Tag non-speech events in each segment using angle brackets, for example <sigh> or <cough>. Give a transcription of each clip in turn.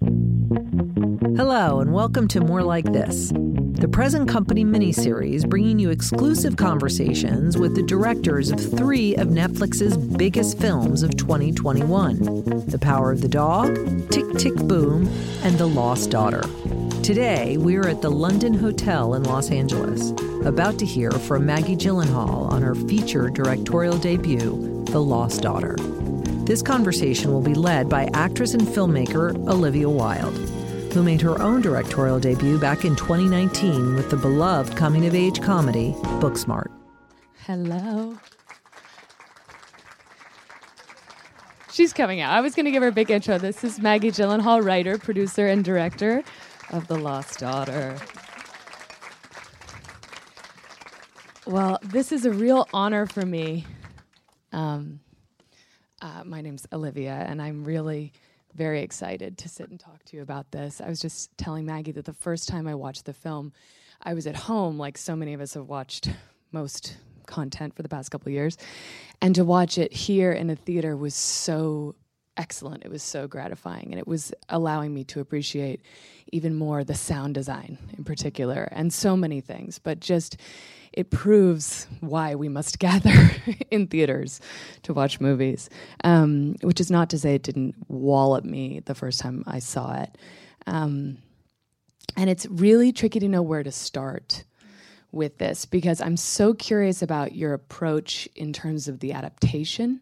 Hello, and welcome to More Like This, the Present Company miniseries bringing you exclusive conversations with the directors of three of Netflix's biggest films of 2021 The Power of the Dog, Tick Tick Boom, and The Lost Daughter. Today, we're at the London Hotel in Los Angeles, about to hear from Maggie Gyllenhaal on her feature directorial debut, The Lost Daughter. This conversation will be led by actress and filmmaker Olivia Wilde who made her own directorial debut back in 2019 with the beloved coming of age comedy Booksmart. Hello. She's coming out. I was going to give her a big intro. This is Maggie Gyllenhaal, writer, producer, and director of The Lost Daughter. Well, this is a real honor for me. Um, uh, my name's Olivia, and I'm really very excited to sit and talk to you about this. I was just telling Maggie that the first time I watched the film, I was at home, like so many of us have watched most content for the past couple years, and to watch it here in a theater was so excellent. It was so gratifying, and it was allowing me to appreciate even more the sound design in particular, and so many things. But just it proves why we must <laughs> gather in theaters to watch movies. Um, which is not to say it didn't wallop me the first time I saw it. Um, and it's really tricky to know where to start with this because I'm so curious about your approach in terms of the adaptation.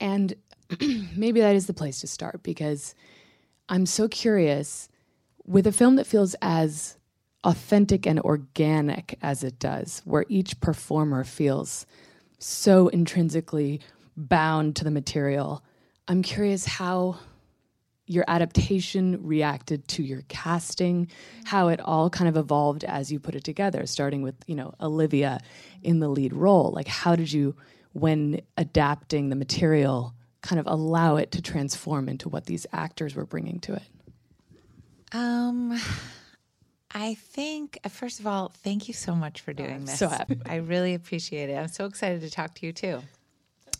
And <clears throat> maybe that is the place to start because I'm so curious with a film that feels as authentic and organic as it does, where each performer feels so intrinsically bound to the material. I'm curious how your adaptation reacted to your casting, how it all kind of evolved as you put it together, starting with, you know, Olivia in the lead role. Like how did you when adapting the material kind of allow it to transform into what these actors were bringing to it? Um I think, uh, first of all, thank you so much for doing oh, this. So happy. <laughs> I really appreciate it. I'm so excited to talk to you too.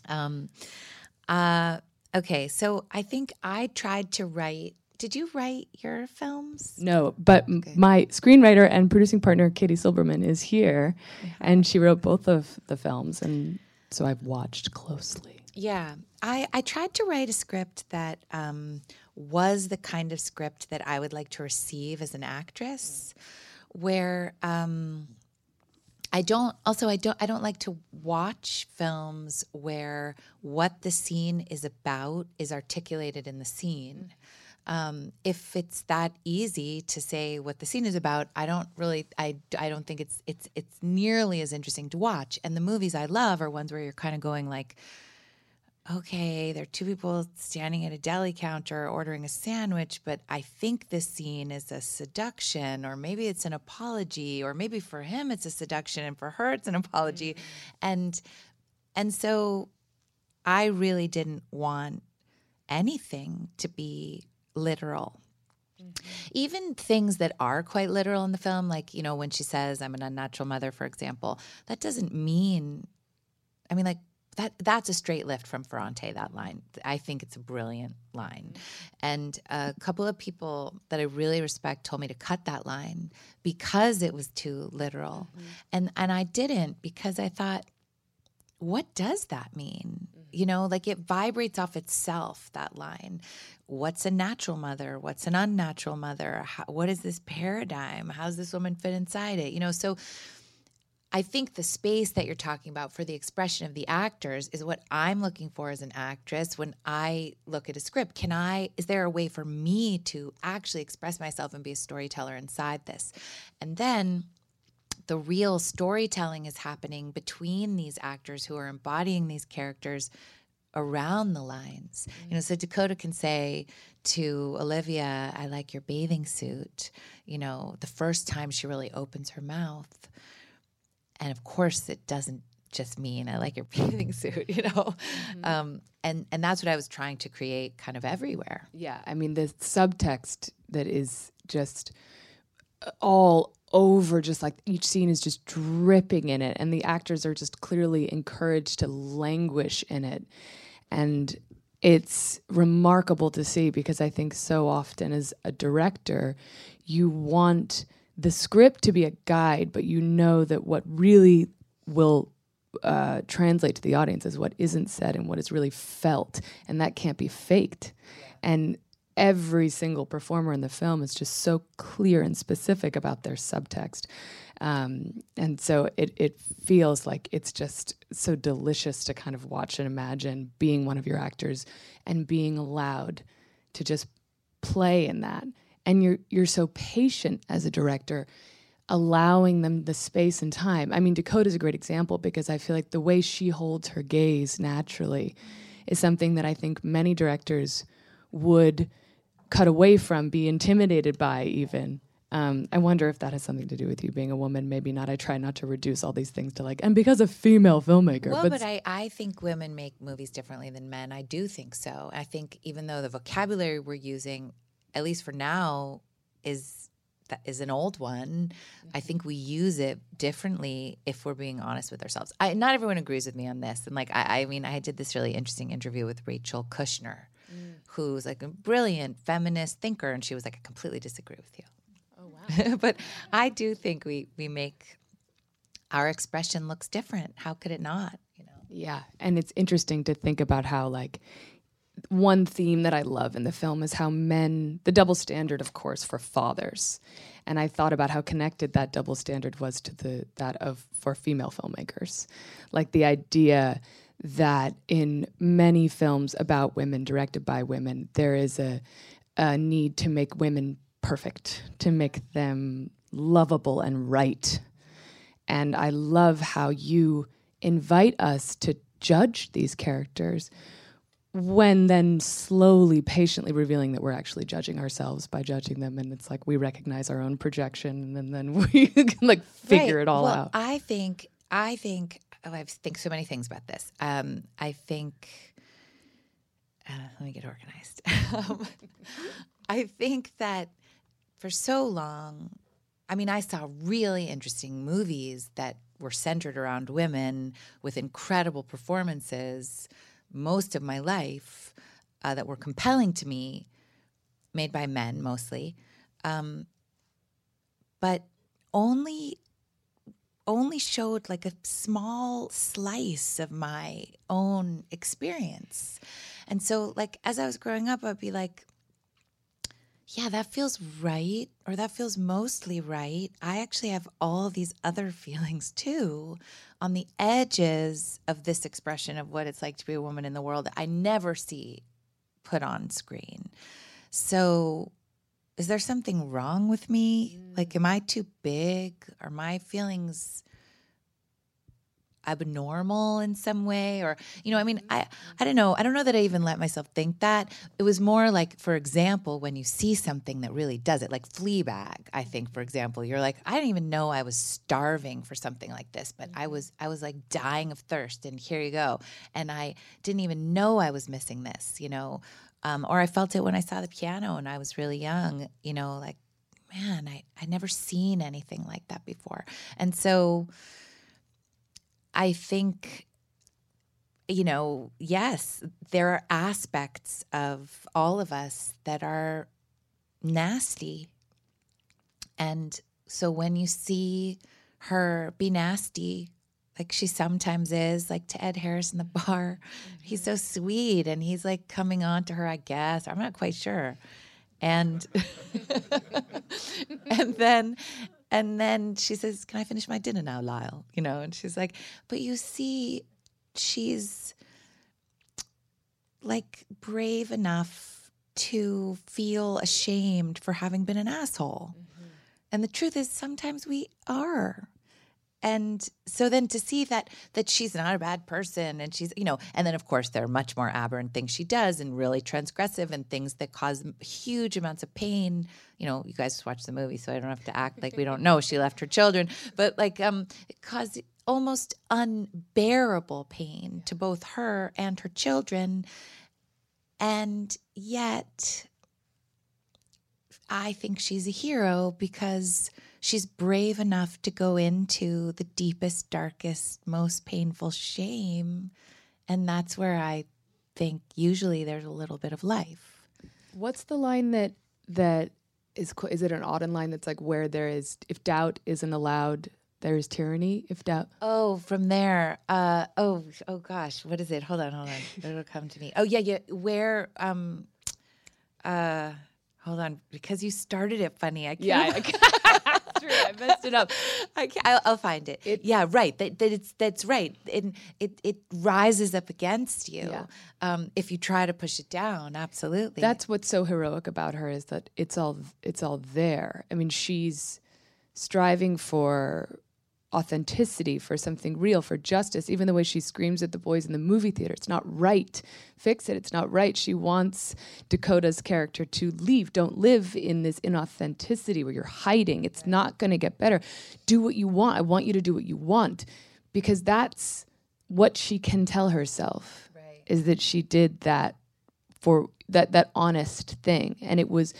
Um, uh, okay, so I think I tried to write. Did you write your films? No, but okay. my screenwriter and producing partner, Katie Silberman, is here, yeah. and she wrote both of the films, and so I've watched closely. Yeah, I, I tried to write a script that um, was the kind of script that I would like to receive as an actress, where um, I don't. Also, I don't. I don't like to watch films where what the scene is about is articulated in the scene. Um, if it's that easy to say what the scene is about, I don't really, I, I don't think it's it's it's nearly as interesting to watch. And the movies I love are ones where you're kind of going like, okay, there are two people standing at a deli counter ordering a sandwich, but I think this scene is a seduction, or maybe it's an apology, or maybe for him it's a seduction and for her it's an apology. Mm-hmm. And and so I really didn't want anything to be literal. Mm-hmm. Even things that are quite literal in the film, like, you know, when she says, I'm an unnatural mother, for example, that doesn't mean, I mean, like, that that's a straight lift from Ferrante. That line, I think it's a brilliant line, and a couple of people that I really respect told me to cut that line because it was too literal, mm-hmm. and and I didn't because I thought, what does that mean? Mm-hmm. You know, like it vibrates off itself. That line, what's a natural mother? What's an unnatural mother? How, what is this paradigm? How does this woman fit inside it? You know, so I think the space that you're talking about for the expression of the actors is what I'm looking for as an actress when I look at a script. Can I, is there a way for me to actually express myself and be a storyteller inside this? And then the real storytelling is happening between these actors who are embodying these characters around the lines. Mm-hmm. You know, so Dakota can say to Olivia, I like your bathing suit, you know, the first time she really opens her mouth and of course it doesn't just mean I like your <laughs> bathing suit, you know, mm-hmm. um, and and that's what I was trying to create, kind of everywhere. Yeah, I mean the subtext that is just uh, all over, just like each scene is just dripping in it, and the actors are just clearly encouraged to languish in it, and it's remarkable to see because I think so often as a director, you want the script to be a guide, but you know that what really will uh, translate to the audience is what isn't said and what is really felt, and that can't be faked. And every single performer in the film is just so clear and specific about their subtext. Um, and so it, it feels like it's just so delicious to kind of watch and imagine being one of your actors and being allowed to just play in that. And you're you're so patient as a director, allowing them the space and time. I mean, Dakota's a great example because I feel like the way she holds her gaze naturally is something that I think many directors would cut away from, be intimidated by, even. Um, I wonder if that has something to do with you being a woman. Maybe not. I try not to reduce all these things to like, and because a female filmmaker. Well, but, but I, I think women make movies differently than men. I do think so. I think even though the vocabulary we're using, at least for now, is that is an old one. Mm-hmm. I think we use it differently if we're being honest with ourselves. I, not everyone agrees with me on this, and like I, I mean, I did this really interesting interview with Rachel Kushner, mm. who's like a brilliant feminist thinker, and she was like, "I completely disagree with you." Oh wow! <laughs> but I do think we we make our expression looks different. How could it not? You know. Yeah, and it's interesting to think about how like one theme that I love in the film is how men, the double standard, of course, for fathers, and I thought about how connected that double standard was to the that of for female filmmakers, like the idea that in many films about women directed by women, there is a, a need to make women perfect, to make them lovable and right. And I love how you invite us to judge these characters when then slowly, patiently revealing that we're actually judging ourselves by judging them. And it's like we recognize our own projection and then <laughs> we can like figure right. it all well, out. I think, I think, oh, I think so many things about this. Um, I think, uh, let me get organized. <laughs> um, I think that for so long, I mean, I saw really interesting movies that were centered around women with incredible performances most of my life uh, that were compelling to me, made by men mostly, um, but only only showed like a small slice of my own experience. And so like as I was growing up I'd be like yeah, that feels right, or that feels mostly right. I actually have all these other <laughs> feelings too on the edges of this expression of what it's like to be a woman in the world that I never see put on screen. So, is there something wrong with me? Like, am I too big? Are my feelings abnormal in some way or you know i mean i i don't know i don't know that i even let myself think that. It was more like for example when you see something that really does it like fleabag i think for example you're like i didn't even know i was starving for something like this but i was i was like dying of thirst and here you go. And i didn't even know i was missing this you know? Um, or i felt it when i saw the piano and i was really young you know like man i i never seen anything like that before. And so I think, you know, yes, there are aspects of all of us that are nasty. And so when you see her be nasty, like she sometimes is, like to Ed Harris in the <laughs> bar, mm-hmm. he's so sweet and he's like coming on to her, I guess. I'm not quite sure. And <laughs> <laughs> and then and then she says, Can I finish my dinner now, Lyle? You know, and she's like, But you see, she's like brave enough to feel ashamed for having been an asshole. Mm-hmm. And the truth is, sometimes we are and so then to see that that she's not a bad person and she's you know and then of course there are much more aberrant things she does and really transgressive and things that cause huge amounts of pain. You know you guys watch the movie so i don't have to act like we don't know she left her children. But like um it caused almost unbearable pain to both her and her children. And yet i think she's a hero because she's brave enough to go into the deepest, darkest, most painful shame. And that's where I think usually there's a little bit of life. What's the line that that is is it an Auden line that's like where there is if doubt isn't allowed there is tyranny if doubt Oh, from there. Uh, oh, oh gosh, what is it? Hold on, hold on. <laughs> It'll come to me. Oh yeah, yeah. Where? Um, uh, hold on, because you started it funny. I can't. yeah I, <laughs> true I messed it up <laughs> I can't, I'll, I'll find it. Yeah, right. That, that it's that's right. It it it rises up against you Yeah. um, if you try to push it down. Absolutely. that's what's so heroic about her is that it's all it's all there i mean she's striving for authenticity for something real for justice even the way she screams at the boys in the movie theater. It's not right. Fix it. It's not right. She wants dakota's character to leave. Don't live in this inauthenticity where you're hiding. It's not going to get better. Do what you want. I want you to do what you want because that's what she can tell herself is that she did that for that that honest thing. And it was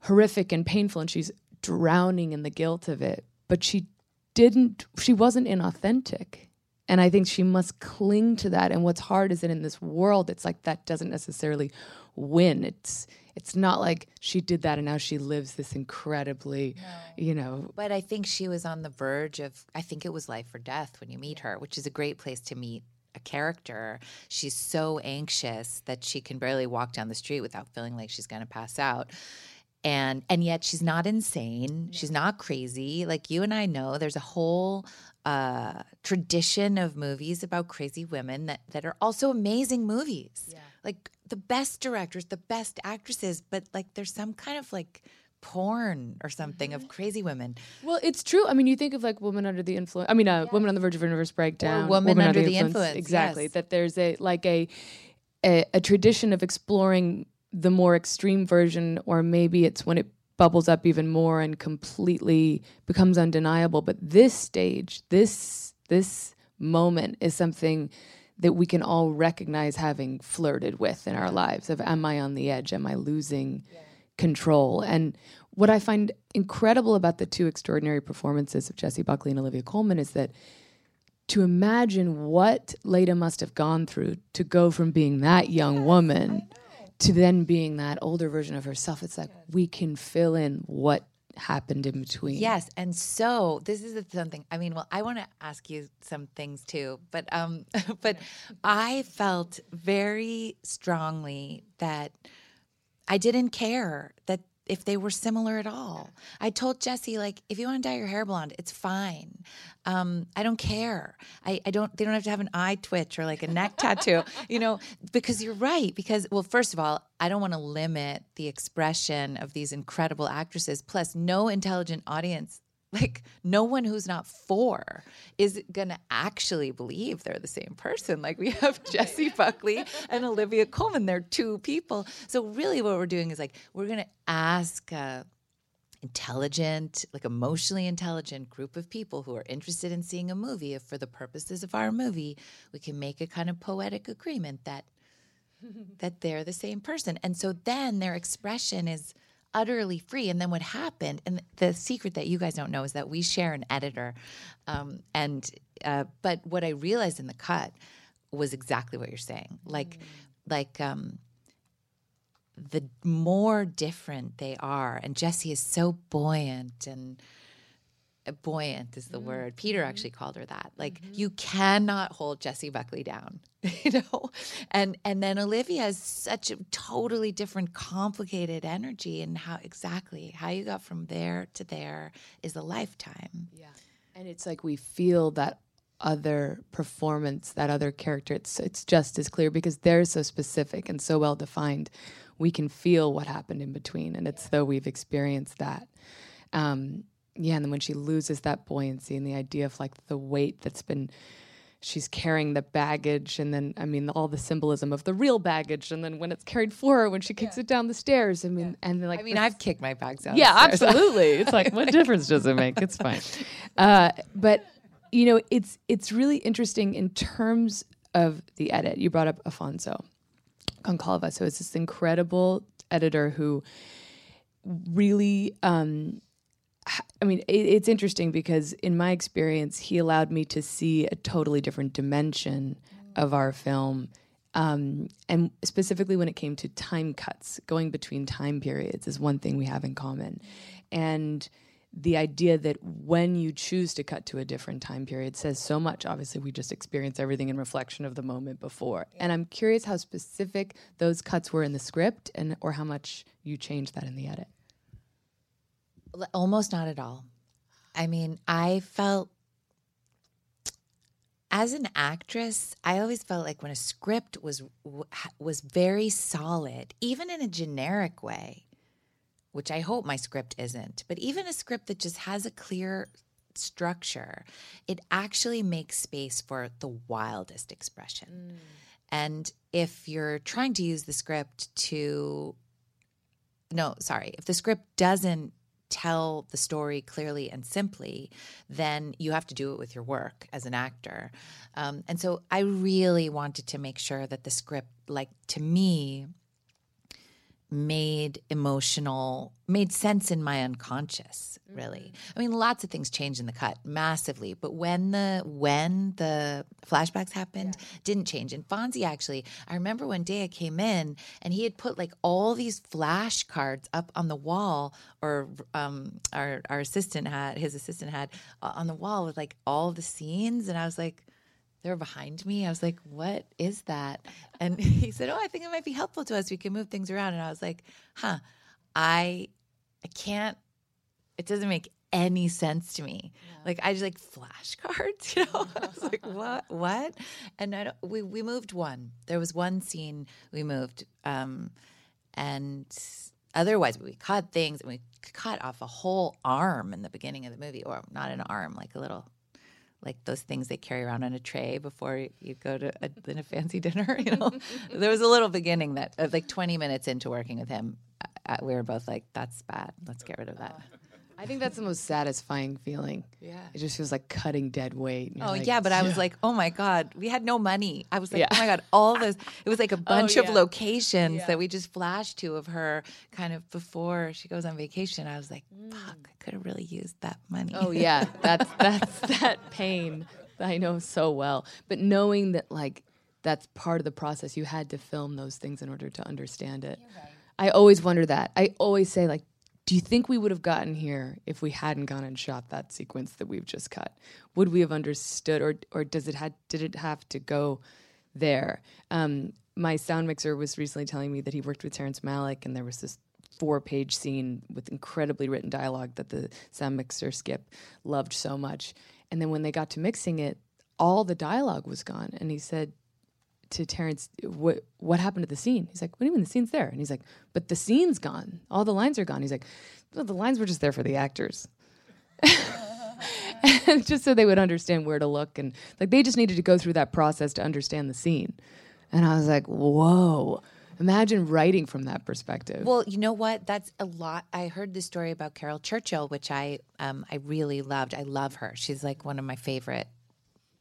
horrific and painful and she's drowning in the guilt of it. But she didn't she wasn't inauthentic. And i think she must cling to that. And what's hard is that in this world it's like that doesn't necessarily win. It's it's not like she did that and now she lives this incredibly you know. But I think she was on the verge of, I think it was life or death when you meet her, which is a great place to meet a character. She's so anxious that she can barely walk down the street without feeling like she's going to pass out. And and yet she's not insane. She's not crazy. Like you and I know there's a whole uh, tradition of movies about crazy women that, that are also amazing movies. yeah. Like the best directors, the best actresses, but like there's some kind of like porn or something of crazy women. Well, it's true. I mean, you think of like woman under the influence. I mean, uh, woman on the verge of a nervous breakdown. Woman Under the Influence, Exactly. yes. That there's a like a, a a tradition of exploring the more extreme version, or maybe it's when it bubbles up even more and completely becomes undeniable. But this stage, this this moment is something that we can all recognize having flirted with in our lives of am I on the edge? Am I losing control? And what I find incredible about the two extraordinary performances of Jessie Buckley and Olivia Colman is that to imagine what Leda must have gone through to go from being that young woman <laughs> to then being that older version of herself, it's like we can fill in what happened in between. Yes, and so this is something. I mean, well, I want to ask you some things too, but um, <laughs> but I felt very strongly that I didn't care that if they were similar at all. I told Jessie like, if you want to dye your hair blonde, it's fine. Um, I don't care. I, I don't. They don't have to have an eye twitch or like a neck <laughs> tattoo, you know, because you're right. Because well, first of all, I don't want to limit the expression of these incredible actresses. Plus, no intelligent audience like no one who's not four is gonna actually believe they're the same person. Like we have <laughs> Jessie Buckley and Olivia Colman. They're two people. So really, what we're doing is like we're gonna ask. a intelligent, like emotionally intelligent group of people who are interested in seeing a movie. If for the purposes of our movie, we can make a kind of poetic agreement that <laughs> that they're the same person. And so then their expression is utterly free. And then what happened, and the secret that you guys don't know is that we share an editor. Um, and uh, but what I realized in the cut was exactly what you're saying. Like, like um, the more different they are, and Jessie is so buoyant and buoyant is the mm-hmm. word. Peter mm-hmm. actually called her that. Like mm-hmm. you cannot hold Jessie Buckley down, <laughs> you know. And and then Olivia has such a totally different, complicated energy, and how exactly how you got from there to there is a lifetime. Yeah. And it's like we feel that other performance, that other character. It's it's just as clear because they're so specific and so well defined. We can feel what happened in between, and it's though we've experienced that. Um, yeah, and then when she loses that buoyancy and the idea of like the weight that's been she's carrying the baggage and then I mean all the symbolism of the real baggage and then when it's carried for her when she kicks it down the stairs I mean and then like I mean, the I've kicked my bags out. yeah, absolutely. <laughs> It's like, what difference does it make? It's fine. <laughs> Uh, but you know, it's it's really interesting in terms of the edit. You brought up Affonso Gonçalves, so it's this incredible editor who really. Um, h- I mean, it, it's interesting because in my experience, he allowed me to see a totally different dimension of our film Um, and specifically when it came to time cuts, going between time periods is one thing we have in common. And the idea that when you choose to cut to a different time period says so much. Obviously, we just experience everything in reflection of the moment before. And I'm curious how specific those cuts were in the script and or how much you changed that in the edit. Almost not at all. I mean, I felt as an actress, I always felt like when a script was was very solid, even in a generic way, which I hope my script isn't, but even a script that just has a clear structure, it actually makes space for the wildest expression. Mm. And if you're trying to use the script to no, sorry, if the script doesn't tell the story clearly and simply, then you have to do it with your work as an actor. Um, and so I really wanted to make sure that the script, like to me, made emotional made sense in my unconscious really mm-hmm. i mean lots of things changed in the cut massively but when the when the flashbacks happened yeah. didn't change and fonzie actually i remember one day i came in and he had put like all these flashcards up on the wall or um, our, our assistant had his assistant had uh, on the wall with like all the scenes and i was like they were behind me. I was like, what is that? And <laughs> he said, oh, I think it might be helpful to us. We can move things around. And I was like, huh, I, I can't, it doesn't make any sense to me. Yeah. Like I just like flashcards, <laughs> you know. I was like, <laughs> what? What? And I don't, we we moved one. There was one scene we moved, um, and otherwise we cut things and we cut off a whole arm in the beginning of the movie, or not an arm, like a little like those things they carry around on a tray before you go to a, a fancy dinner. <laughs> You know, <laughs> there was a little beginning that, uh, like 20 minutes into working with him, uh, we were both like, "That's bad. Let's get rid of that." I think that's the most satisfying feeling. Yeah. It just feels like cutting dead weight. Oh, like, yeah. But I was like, oh my God, we had no money. I was like, yeah. oh my God, all those. It was like a <laughs> oh, bunch oh, yeah. of locations yeah. that we just flashed to of her kind of before she goes on vacation. I was like, mm. fuck, I could have really used that money. Oh, yeah. That's, <laughs> that's that pain that I know so well. But knowing that, like, that's part of the process, you had to film those things in order to understand it. Right. I always wonder that. I always say, like, do you think we would have gotten here if we hadn't gone and shot that sequence that we've just cut? Would we have understood, or or does it had did it have to go there? Um, my sound mixer was recently telling me that he worked with Terrence Malick, and there was this four-page scene with incredibly written dialogue that the sound mixer Skip loved so much. And then when they got to mixing it, all the dialogue was gone, and he said to Terrence, what what happened to the scene? He's like, what do you mean the scene's there? And he's like, but the scene's gone. All the lines are gone. He's like, well, the lines were just there for the actors. <laughs> just so they would understand where to look and like they just needed to go through that process to understand the scene. And I was like, whoa. Imagine writing from that perspective. Well, you know what? That's a lot. I heard this story about Caryl Churchill, which I um, I really loved. I love her. She's like one of my favorite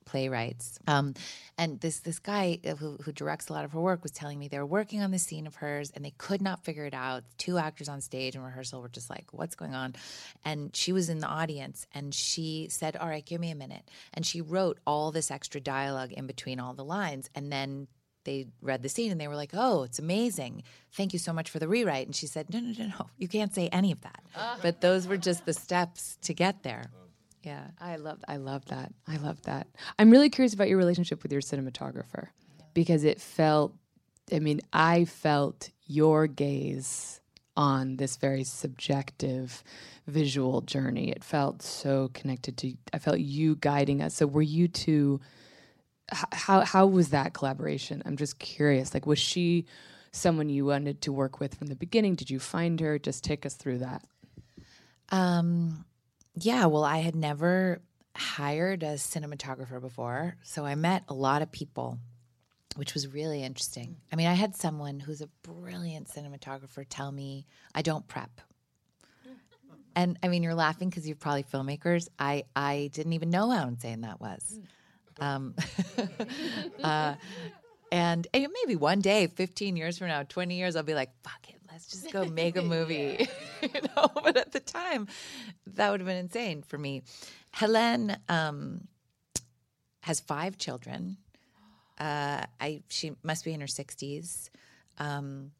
playwrights. Um, and this this guy who, who directs a lot of her work was telling me they were working on the scene of hers and they could not figure it out. Two actors on stage in rehearsal were just like, "What's going on?" And she was in the audience and she said, "All right, give me a minute." And she wrote all this extra dialogue in between all the lines, and then they read the scene and they were like, "Oh, it's amazing! Thank you so much for the rewrite." And she said, "No, no, no, no, you can't say any of that." Uh. But those were just the steps to get there. Yeah, I love I love that. I love that. I'm really curious about your relationship with your cinematographer because it felt I mean, I felt your gaze on this very subjective visual journey. It felt so connected to I felt you guiding us. So were you two how how was that collaboration? I'm just curious. Like was she someone you wanted to work with from the beginning? Did you find her? Just take us through that. Um yeah, well, I had never hired a cinematographer before. So I met a lot of people, which was really interesting. I mean, I had someone who's a brilliant cinematographer tell me I don't prep. <laughs> And I mean, you're laughing because you're probably filmmakers. I, I didn't even know how insane that was. Um, <laughs> uh, and, and maybe one day, 15 years from now, 20 years, I'll be like, fuck it, let's just go make a <laughs> movie. <laughs> you know, <laughs> but at the time, that would have been insane for me. Helene um, has five children. uh, I she must be in her sixties. Um,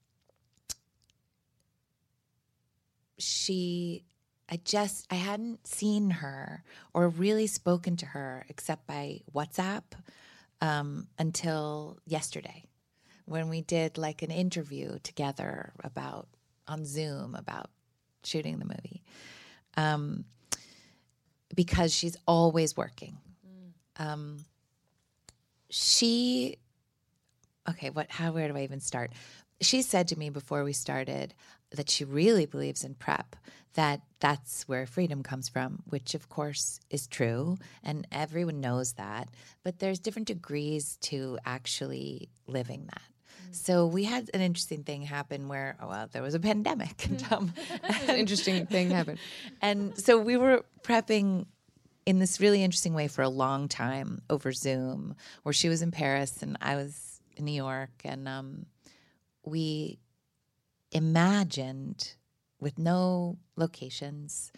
she, I just I hadn't seen her or really spoken to her except by WhatsApp um, until yesterday when we did like an interview together about on Zoom about shooting the movie. Um, because she's always working. Um, she, okay, what? How? Where do I even start? She said to me before we started that she really believes in prep. That that's where freedom comes from, which of course is true, and everyone knows that. But there's different degrees to actually living that. So we had an interesting thing happen where, oh, well, there was a pandemic. <laughs> And, um, <laughs> An interesting thing happened. and so we were prepping in this really interesting way for a long time over Zoom, where she was in Paris and I was in New York, and um, we imagined with no locations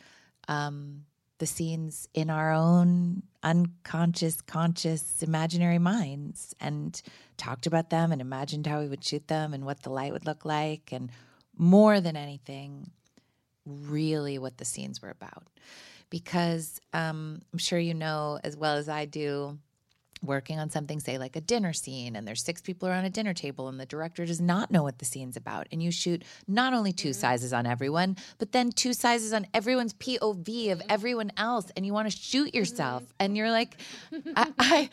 um, the scenes in our own unconscious, conscious, imaginary minds, and talked about them and imagined how we would shoot them and what the light would look like, and more than anything, really what the scenes were about. Because um, I'm sure you know as well as I do, working on something, say like a dinner scene, and there's six people around a dinner table, and the director does not know what the scene's about. And you shoot not only 2 mm-hmm. sizes on everyone, but then two sizes on everyone's POV of everyone else, and you want to shoot yourself. Mm-hmm. And you're like, <laughs> I, I,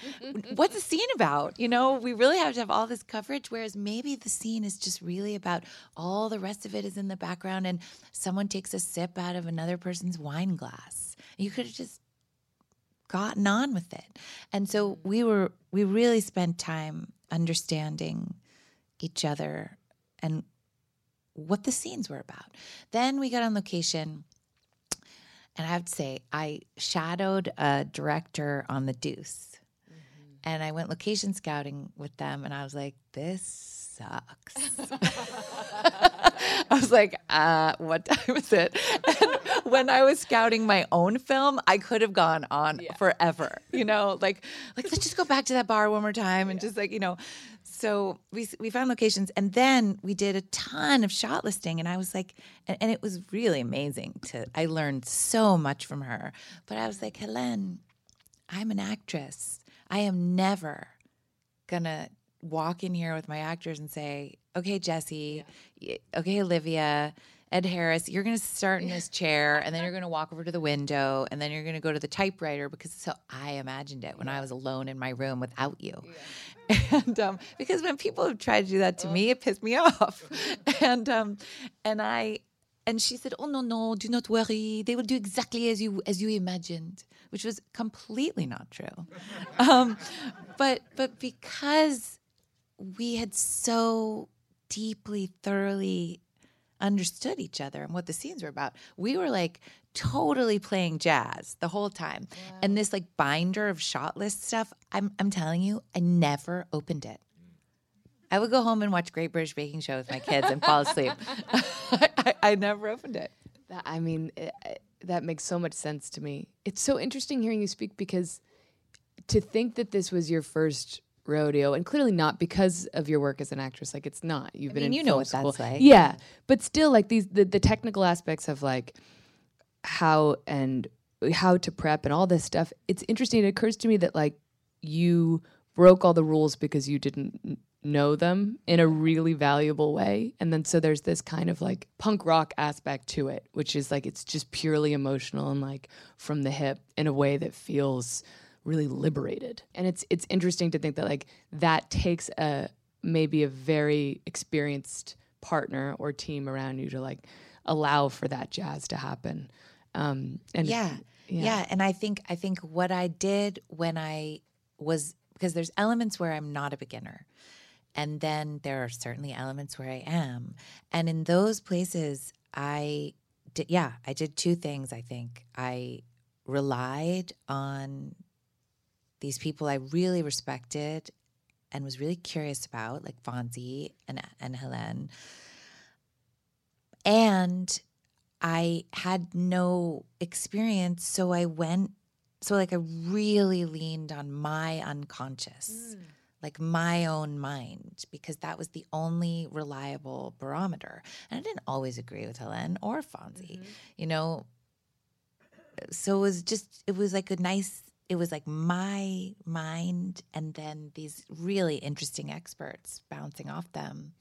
what's the scene about? You know, we really have to have all this coverage, whereas maybe the scene is just really about all the rest of it is in the background, and someone takes a sip out of another person's wine glass. You could have just gotten on with it. And so we were we really spent time understanding each other and what the scenes were about. Then we got on location and I have to say I shadowed a director on the Deuce. And I went location scouting with them and I was like this sucks. <laughs> <laughs> I was like, uh, what time is it? And <laughs> <laughs> when I was scouting my own film, I could have gone on forever. You know, <laughs> like like let's just go back to that bar one more time and just like, you know. So we we found locations and then we did a ton of shot listing and I was like and, and it was really amazing to I learned so much from her. But I was like, "Helene, I'm an actress. I am never gonna walk in here with my actors and say, "Okay, Jessie, y- okay, Olivia, Ed Harris, you're gonna start in this chair, <laughs> and then you're gonna walk over to the window, and then you're gonna go to the typewriter because it's how I imagined it when I was alone in my room without you." <laughs> And um, because when people have tried to do that to me, it pissed me <laughs> off, and um, and I. And she said, "Oh no, no, do not worry. They will do exactly as you as you imagined," which was completely not true. Um, but but because we had so deeply, thoroughly understood each other and what the scenes were about. We were like totally playing jazz the whole time. And this like binder of shot list stuff, I'm I'm telling you, I never opened it. I would go home and watch Great British Baking Show with my kids and fall asleep. I, <laughs> I, I never opened it. That, I mean, it- that makes so much sense to me. It's so interesting hearing you speak because to think that this was your first rodeo, and clearly not because of your work as an actress. Like it's not. You've been mean, in you know what school. that's like. Yeah, but still, like these the, the technical aspects of like how and how to prep and all this stuff. It's interesting. It occurs to me that like you broke all the rules because you didn't know them in a really valuable way. And then so there's this kind of like punk rock aspect to it, which is like it's just purely emotional and like from the hip in a way that feels really liberated. And it's it's interesting to think that like that takes a maybe a very experienced partner or team around you to like allow for that jazz to happen. Um and yeah, yeah. And i think i think what i did when i was because there's elements where i'm not a beginner and then there are certainly elements where i am. And in those places i did yeah i did two things i think. I relied on these people i really respected and was really curious about like fonzie and, and helene and I had no experience, so I went. So like I really leaned on my unconscious, like my own mind, because that was the only reliable barometer. And I didn't always agree with Helene or Fonzie, Mm-hmm. you know. So it was just, it was like a nice, it was like my mind and then these really interesting experts bouncing off them.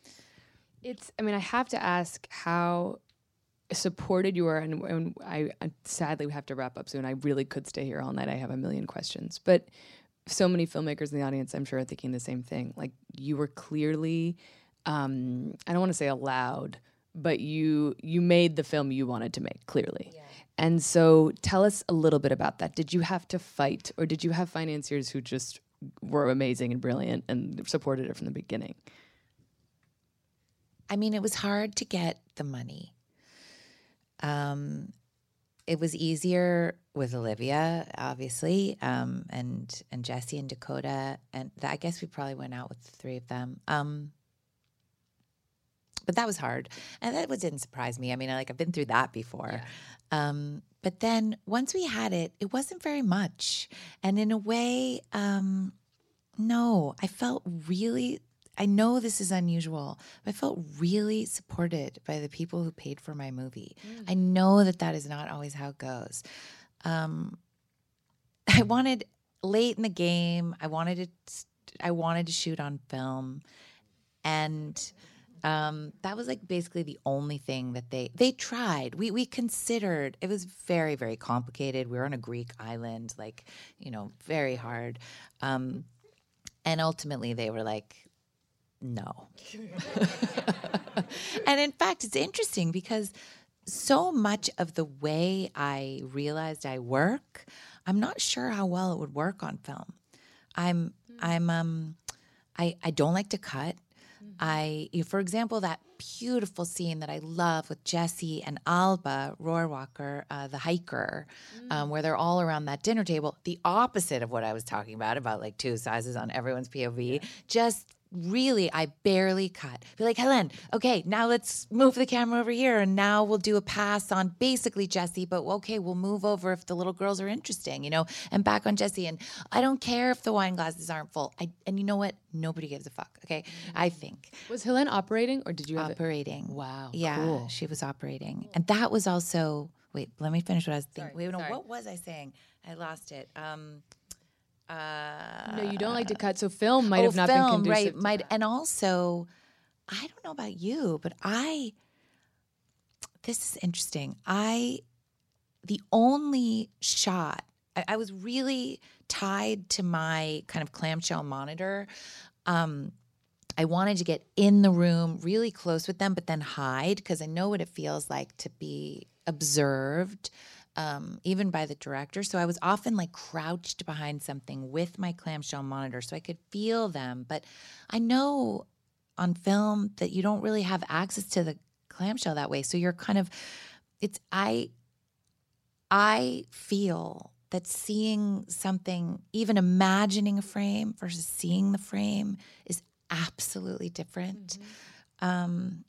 It's. I mean, I have to ask how supported you are, and, and I, I sadly we have to wrap up soon. I really could stay here all night. I have a million questions, but so many filmmakers in the audience, I'm sure, are thinking the same thing. Like you were clearly, um, I don't want to say allowed, but you you made the film you wanted to make clearly. And so, tell us a little bit about that. Did you have to fight, or did you have financiers who just were amazing and brilliant and supported it from the beginning? I mean, it was hard to get the money. Um, it was easier with Olivia, obviously, um, and and Jessie and Dakota, and th- I guess we probably went out with the three of them. Um, but that was hard, and that didn't surprise me. I mean, like I've been through that before. Um, but then once we had it, it wasn't very much, and in a way, um, no, I felt really. I know this is unusual, but I felt really supported by the people who paid for my movie. I know that that is not always how it goes. Um, <laughs> I wanted late in the game. I wanted to. I wanted to shoot on film, and um, that was like basically the only thing that they they tried. We we considered it was very very complicated. We were on a Greek island, like you know, very hard. Um, and ultimately, they were like, no. <laughs> and in fact, it's interesting because so much of the way I realized I work, I'm not sure how well it would work on film. I'm I'm um I I don't like to cut. I for example that beautiful scene that I love with Jessie and Alba Rohrwacher, uh, the hiker, um, where they're all around that dinner table. The opposite of what I was talking about about like two sizes on everyone's POV. Just really I barely cut. Be like, Helene, okay, now let's move the camera over here and now we'll do a pass on basically Jessie, but okay, we'll move over if the little girls are interesting, you know, and back on Jessie. And I don't care if the wine glasses aren't full. I and you know what? Nobody gives a fuck. Okay. I think. Was Helene operating, or did you have it? Operating. Wow, Yeah. cool. She was operating. And that was also wait, let me finish what I was thinking. Wait, no, sorry. what was I saying? I lost it. Um uh No, you don't like to cut, so film might oh, have not film, been conducive. right? Might and also, I don't know about you, but I. This is interesting. I, the only shot. I, I was really tied to my kind of clamshell monitor. Um, I wanted to get in the room really close with them, but then hide because I know what it feels like to be observed, um, even by the director. So I was often like crouched behind something with my clamshell monitor so I could feel them. But I know on film that you don't really have access to the clamshell that way. So you're kind of, it's, I, I feel that seeing something, even imagining a frame versus seeing the frame is absolutely different. Um,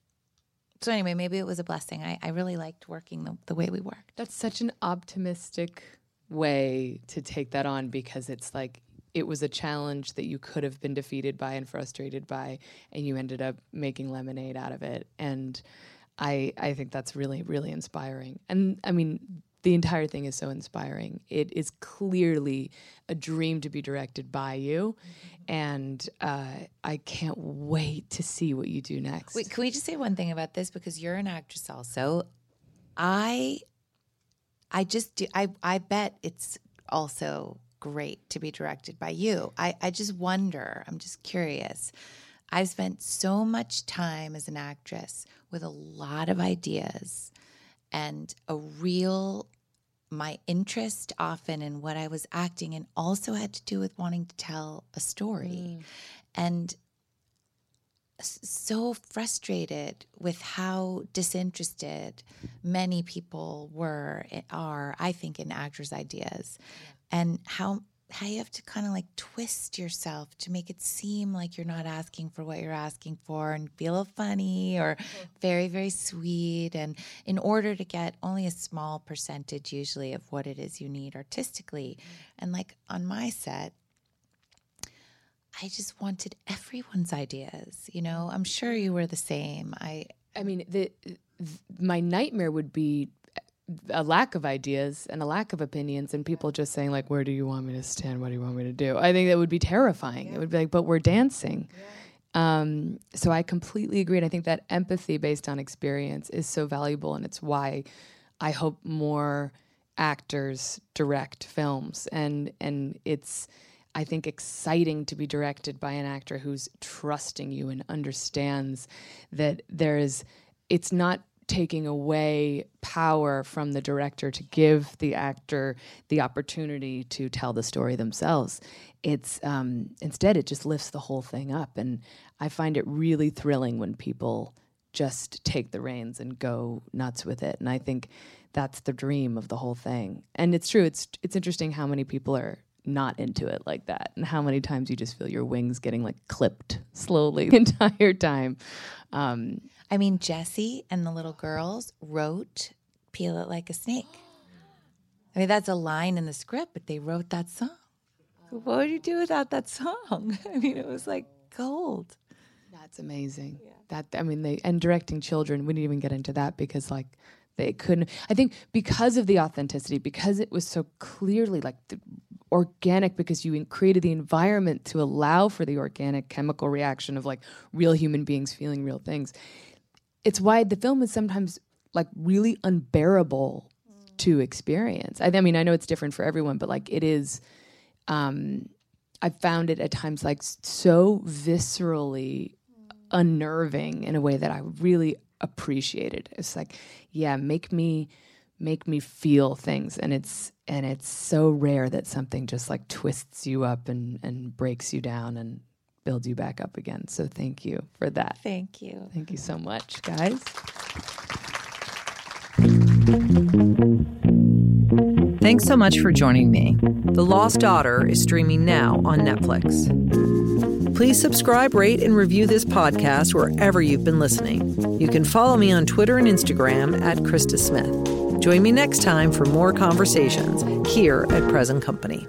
so anyway, maybe it was a blessing. I, I really liked working the, the way we worked. That's such an optimistic way to take that on because it's like it was a challenge that you could have been defeated by and frustrated by, and you ended up making lemonade out of it. And I I think that's really really inspiring. And I mean, the entire thing is so inspiring. It is clearly a dream to be directed by you, and uh, I can't wait to see what you do next. Wait, can we just say one thing about this because you're an actress also? I I just do I I bet it's also great to be directed by you. I I just wonder, I'm just curious. I've spent so much time as an actress with a lot of ideas and a real my interest often in what I was acting and also had to do with wanting to tell a story. And so frustrated with how disinterested many people were eh, are i think in actors ideas. And how how you have to kind of like twist yourself to make it seem like you're not asking for what you're asking for and little funny or mm-hmm. very very sweet and in order to get only a small percentage usually of what it is you need artistically mm-hmm. and like on my set I just wanted everyone's ideas. You know, mm-hmm. I'm sure you were the same. I I mean, the, my nightmare would be a lack of ideas and a lack of opinions and people just saying like where do you want me to stand? What do you want me to do? I think that would be terrifying. Yeah. it would be like but we're dancing. Yeah. um, so i completely agree and i think that empathy based on experience is so valuable and it's why i hope more actors direct films. And and it's I think exciting to be directed by an actor who's trusting you and understands that there is it's not taking away power from the director to give the actor the opportunity to tell the story themselves. It's um, instead it just lifts the whole thing up, and I find it really thrilling when people just take the reins and go nuts with it. And I think that's the dream of the whole thing. And it's true. It's it's interesting how many people are not into it like that and how many times you just feel your wings getting like clipped slowly <laughs> the entire time um, i mean jessie and the little girls wrote peel it like a snake. I mean that's a line in the script but they wrote that song. What would you do without that song? <laughs> I mean it was like gold. That's amazing. Yeah. that i mean they and directing children we didn't even get into that because like they couldn't i think because of the authenticity because it was so clearly like the organic because you created the environment to allow for the organic chemical reaction of like real human beings feeling real things. It's why the film is sometimes like really unbearable mm. to experience. I, I, mean, I know it's different for everyone, but like it is. Um, I've found it at times like so viscerally mm. unnerving in a way that I really appreciated. It's like, yeah, make me make me feel things and it's and it's so rare that something just like twists you up and and breaks you down and builds you back up again so thank you for that thank you thank you so much guys thanks so much for joining me the lost daughter is streaming now on netflix Please subscribe, rate, and review this podcast wherever you've been listening. You can follow me on Twitter and Instagram at Krista Smith. Join me next time for more conversations here at Present Company.